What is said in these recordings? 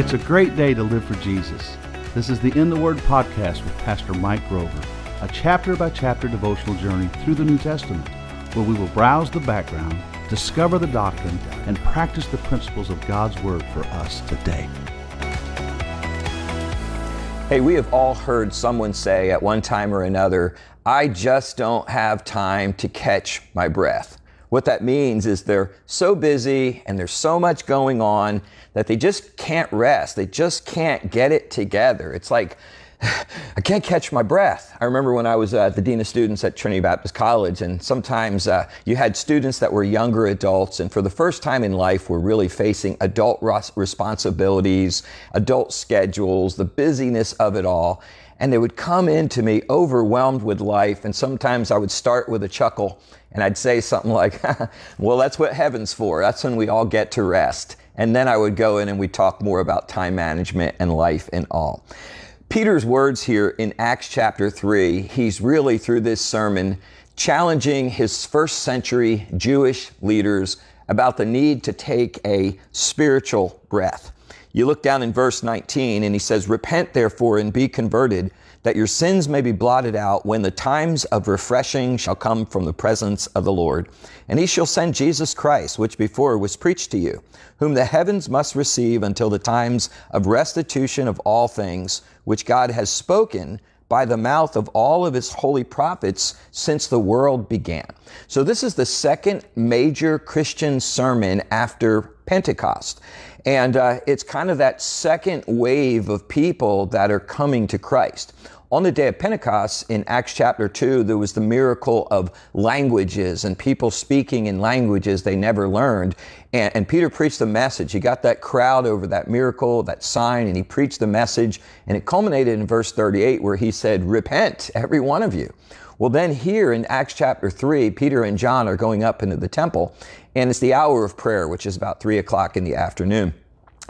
It's a great day to live for Jesus. This is the In the Word podcast with Pastor Mike Grover, a chapter by chapter devotional journey through the New Testament, where we will browse the background, discover the doctrine, and practice the principles of God's Word for us today. Hey, we have all heard someone say at one time or another, I just don't have time to catch my breath. What that means is they're so busy and there's so much going on that they just can't rest. They just can't get it together. It's like, I can't catch my breath. I remember when I was uh, the dean of students at Trinity Baptist College, and sometimes uh, you had students that were younger adults, and for the first time in life, were really facing adult responsibilities, adult schedules, the busyness of it all. And they would come into me overwhelmed with life, and sometimes I would start with a chuckle, and I'd say something like, Well, that's what heaven's for. That's when we all get to rest. And then I would go in and we'd talk more about time management and life and all. Peter's words here in Acts chapter 3, he's really through this sermon challenging his first century Jewish leaders about the need to take a spiritual breath. You look down in verse 19 and he says, Repent therefore and be converted that your sins may be blotted out when the times of refreshing shall come from the presence of the Lord. And he shall send Jesus Christ, which before was preached to you, whom the heavens must receive until the times of restitution of all things, which God has spoken by the mouth of all of his holy prophets since the world began. So this is the second major Christian sermon after Pentecost. And uh, it's kind of that second wave of people that are coming to Christ. On the day of Pentecost in Acts chapter 2, there was the miracle of languages and people speaking in languages they never learned. And, and, Peter preached the message. He got that crowd over that miracle, that sign, and he preached the message. And it culminated in verse 38 where he said, Repent, every one of you. Well, then here in Acts chapter 3, Peter and John are going up into the temple, and it's the hour of prayer, which is about 3 o'clock in the afternoon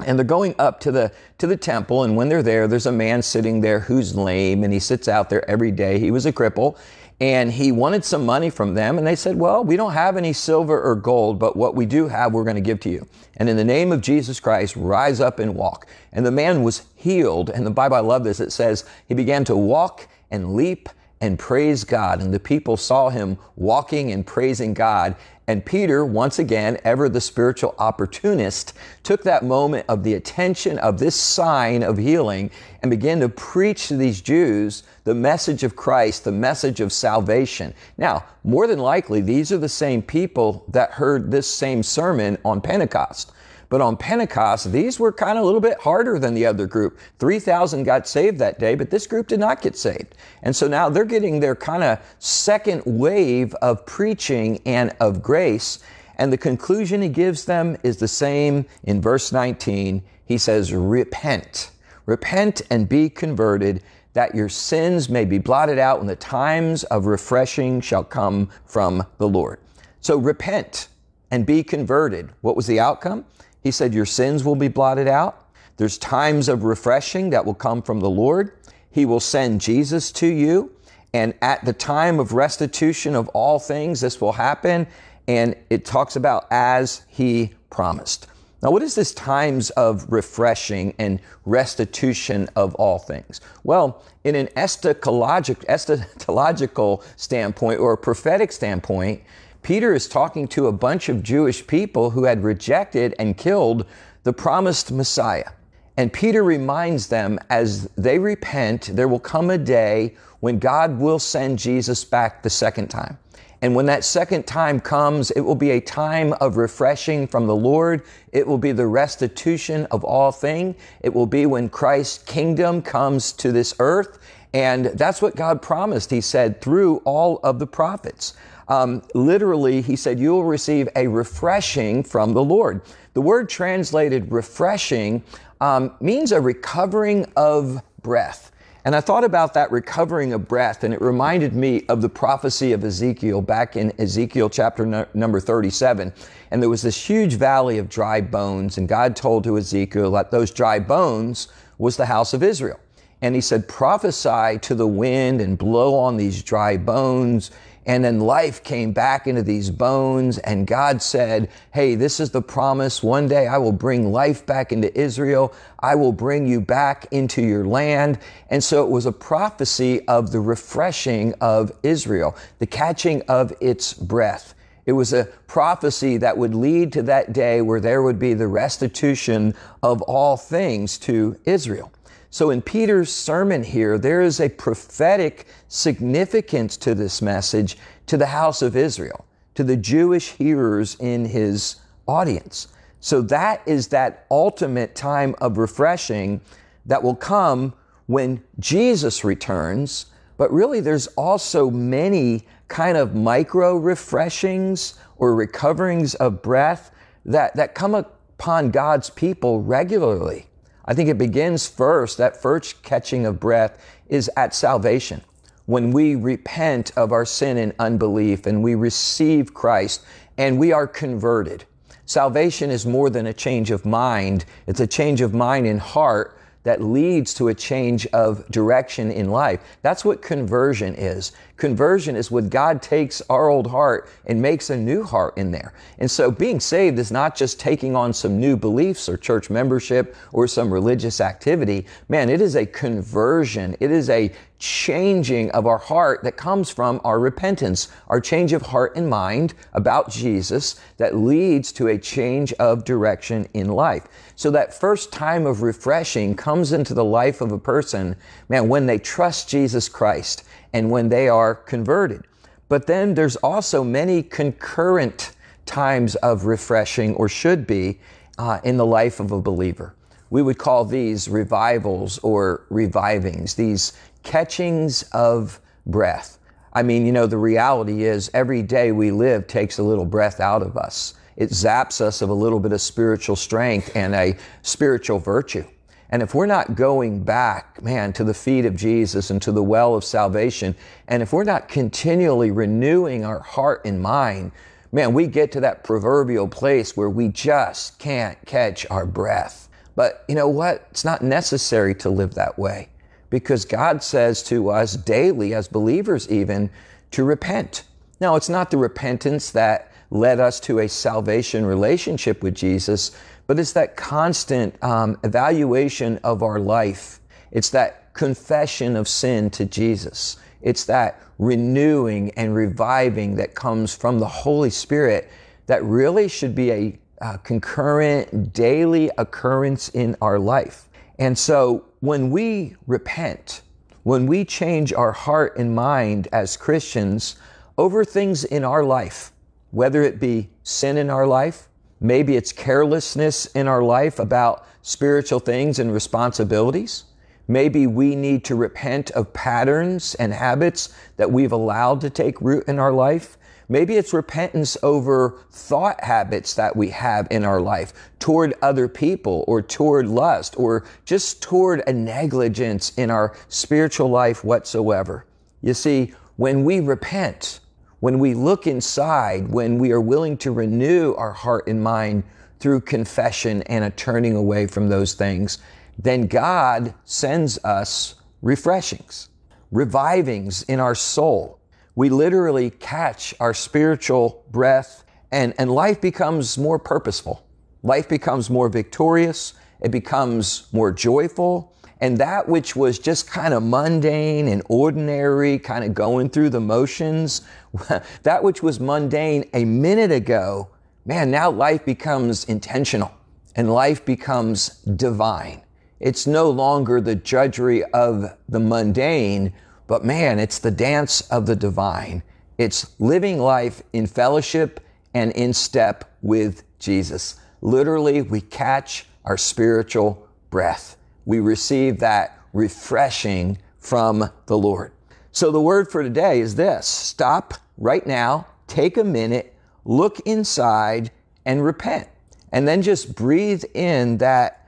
and they're going up to the to the temple and when they're there there's a man sitting there who's lame and he sits out there every day. He was a cripple and he wanted some money from them and they said well we don't have any silver or gold but what we do have we're going to give to you. And in the name of jesus christ rise up and walk. And the man was healed and the bible i love this it says he began to walk and leap and praise God. And the people saw him walking and praising God. And Peter, once again, ever the spiritual opportunist, took that moment of the attention of this sign of healing and began to preach to these Jews the message of Christ, the message of salvation. Now, more than likely, these are the same people that heard this same sermon on Pentecost. But on Pentecost, these were kind of a little bit harder than the other group. 3,000 got saved that day, but this group did not get saved. And so now they're getting their kind of second wave of preaching and of grace. And the conclusion he gives them is the same in verse 19. He says, Repent. Repent and be converted, that your sins may be blotted out when the times of refreshing shall come from the Lord. So repent and be converted. What was the outcome? He said, Your sins will be blotted out. There's times of refreshing that will come from the Lord. He will send Jesus to you. And at the time of restitution of all things, this will happen. And it talks about as he promised. Now, what is this times of refreshing and restitution of all things? Well, in an eschatological standpoint or a prophetic standpoint, Peter is talking to a bunch of Jewish people who had rejected and killed the promised Messiah. And Peter reminds them as they repent, there will come a day when God will send Jesus back the second time. And when that second time comes, it will be a time of refreshing from the Lord. It will be the restitution of all thing. It will be when Christ's kingdom comes to this earth. And that's what God promised, he said, through all of the prophets. Um, literally, he said, You will receive a refreshing from the Lord. The word translated refreshing um, means a recovering of breath. And I thought about that recovering of breath, and it reminded me of the prophecy of Ezekiel back in Ezekiel chapter no, number 37. And there was this huge valley of dry bones, and God told to Ezekiel that those dry bones was the house of Israel. And he said, Prophesy to the wind and blow on these dry bones And then life came back into these bones, and God said, Hey, this is the promise. One day I will bring life back into Israel. I will bring you back into your land. And so it was a prophecy of the refreshing of Israel, the catching of its breath. It was a prophecy that would lead to that day where there would be the restitution of all things to Israel. So in Peter's sermon here, there is a prophetic significance to this message to the house of Israel, to the Jewish hearers in his audience. So that is that ultimate time of refreshing that will come when Jesus returns. But really, there's also many kind of micro refreshings or recoverings of breath that, that come upon God's people regularly. I think it begins first, that first catching of breath is at salvation. When we repent of our sin and unbelief and we receive Christ and we are converted. Salvation is more than a change of mind. It's a change of mind and heart that leads to a change of direction in life. That's what conversion is. Conversion is when God takes our old heart and makes a new heart in there. And so being saved is not just taking on some new beliefs or church membership or some religious activity. Man, it is a conversion. It is a changing of our heart that comes from our repentance, our change of heart and mind about Jesus that leads to a change of direction in life. So that first time of refreshing comes into the life of a person, man, when they trust Jesus Christ and when they are converted. But then there's also many concurrent times of refreshing or should be uh, in the life of a believer. We would call these revivals or revivings, these catchings of breath. I mean, you know, the reality is every day we live takes a little breath out of us. It zaps us of a little bit of spiritual strength and a spiritual virtue. And if we're not going back, man, to the feet of Jesus and to the well of salvation, and if we're not continually renewing our heart and mind, man, we get to that proverbial place where we just can't catch our breath. But you know what? It's not necessary to live that way because God says to us daily, as believers even, to repent. Now, it's not the repentance that led us to a salvation relationship with Jesus, but it's that constant um, evaluation of our life. It's that confession of sin to Jesus. It's that renewing and reviving that comes from the Holy Spirit that really should be a, a concurrent daily occurrence in our life. And so when we repent, when we change our heart and mind as Christians over things in our life, whether it be sin in our life, maybe it's carelessness in our life about spiritual things and responsibilities. Maybe we need to repent of patterns and habits that we've allowed to take root in our life. Maybe it's repentance over thought habits that we have in our life toward other people or toward lust or just toward a negligence in our spiritual life whatsoever. You see, when we repent, when we look inside, when we are willing to renew our heart and mind through confession and a turning away from those things, then God sends us refreshings, revivings in our soul we literally catch our spiritual breath and, and life becomes more purposeful. Life becomes more victorious. It becomes more joyful. And that which was just kind of mundane and ordinary, kind of going through the motions, that which was mundane a minute ago, man, now life becomes intentional and life becomes divine. It's no longer the judgery of the mundane, but man, it's the dance of the divine. It's living life in fellowship and in step with Jesus. Literally, we catch our spiritual breath. We receive that refreshing from the Lord. So the word for today is this stop right now, take a minute, look inside, and repent. And then just breathe in that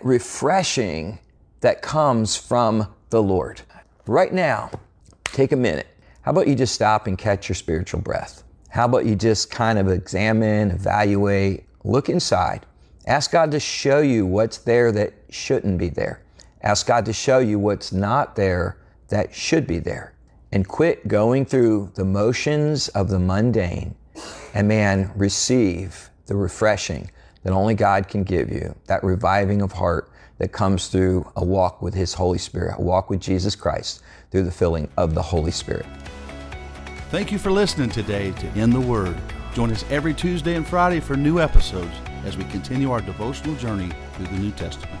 refreshing that comes from the Lord right now, take a minute. How about you just stop and catch your spiritual breath? How about you just kind of examine, evaluate, look inside? Ask God to show you what's there that shouldn't be there. Ask God to show you what's not there that should be there. and quit going through the motions of the mundane and man, receive the refreshing that only God can give you, that reviving of heart that comes through a walk with His Holy Spirit, a walk with Jesus Christ through the filling of the Holy Spirit. Thank you for listening today to In the Word. Join us every Tuesday and Friday for new episodes as we continue our devotional journey through the New Testament.